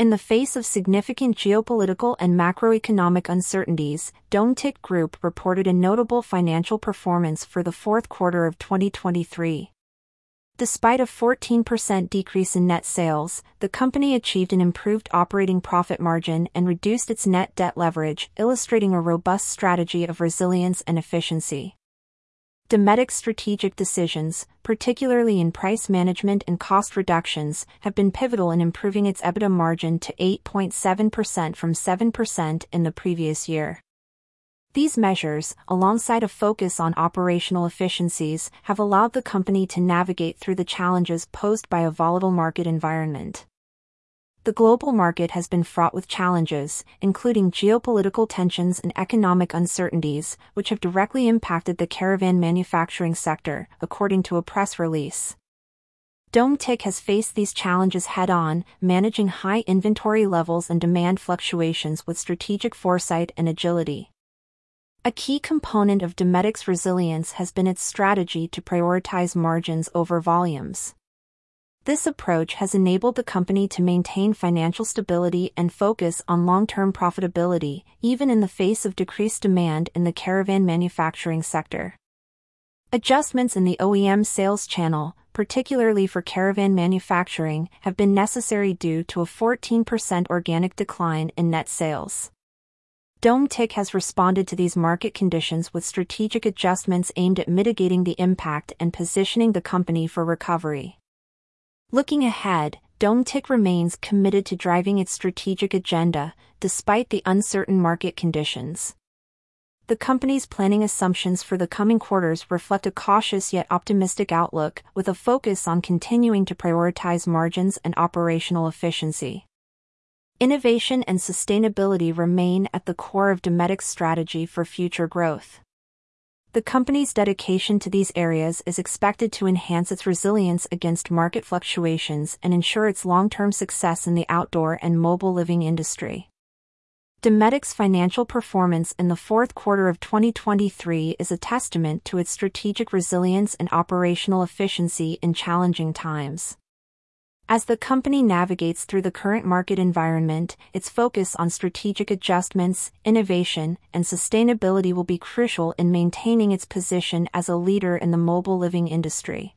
In the face of significant geopolitical and macroeconomic uncertainties, Dometic Group reported a notable financial performance for the fourth quarter of 2023. Despite a 14% decrease in net sales, the company achieved an improved operating profit margin and reduced its net debt leverage, illustrating a robust strategy of resilience and efficiency. Dometic's strategic decisions, particularly in price management and cost reductions, have been pivotal in improving its EBITDA margin to 8.7% from 7% in the previous year. These measures, alongside a focus on operational efficiencies, have allowed the company to navigate through the challenges posed by a volatile market environment. The global market has been fraught with challenges, including geopolitical tensions and economic uncertainties, which have directly impacted the caravan manufacturing sector, according to a press release. Dometic has faced these challenges head on, managing high inventory levels and demand fluctuations with strategic foresight and agility. A key component of Dometic's resilience has been its strategy to prioritize margins over volumes. This approach has enabled the company to maintain financial stability and focus on long-term profitability, even in the face of decreased demand in the caravan manufacturing sector. Adjustments in the OEM sales channel, particularly for caravan manufacturing, have been necessary due to a 14% organic decline in net sales. Dometic has responded to these market conditions with strategic adjustments aimed at mitigating the impact and positioning the company for recovery. Looking ahead, Dometic remains committed to driving its strategic agenda, despite the uncertain market conditions. The company's planning assumptions for the coming quarters reflect a cautious yet optimistic outlook, with a focus on continuing to prioritize margins and operational efficiency. Innovation and sustainability remain at the core of Dometic's strategy for future growth. The company's dedication to these areas is expected to enhance its resilience against market fluctuations and ensure its long-term success in the outdoor and mobile living industry. Dometic's financial performance in the fourth quarter of 2023 is a testament to its strategic resilience and operational efficiency in challenging times. As the company navigates through the current market environment, its focus on strategic adjustments, innovation, and sustainability will be crucial in maintaining its position as a leader in the mobile living industry.